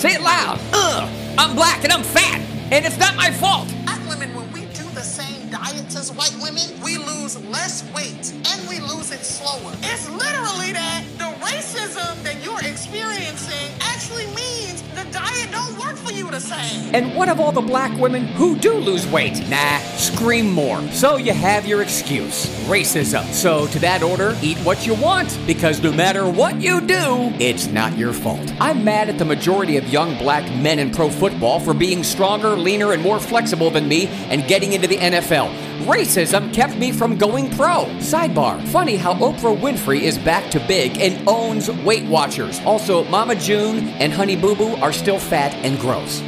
Say it loud. Ugh. I'm black and I'm fat, and it's not my fault. Black women, when we do the same diets as white women, we lose less weight and we lose it slower. It's literally the same. And what of all the black women who do lose weight? Nah, scream more. So you have your excuse racism. So, to that order, eat what you want, because no matter what you do, it's not your fault. I'm mad at the majority of young black men in pro football for being stronger, leaner, and more flexible than me and getting into the NFL. Racism kept me from going pro. Sidebar. Funny how Oprah Winfrey is back to big and owns Weight Watchers. Also, Mama June and Honey Boo Boo are still fat and gross.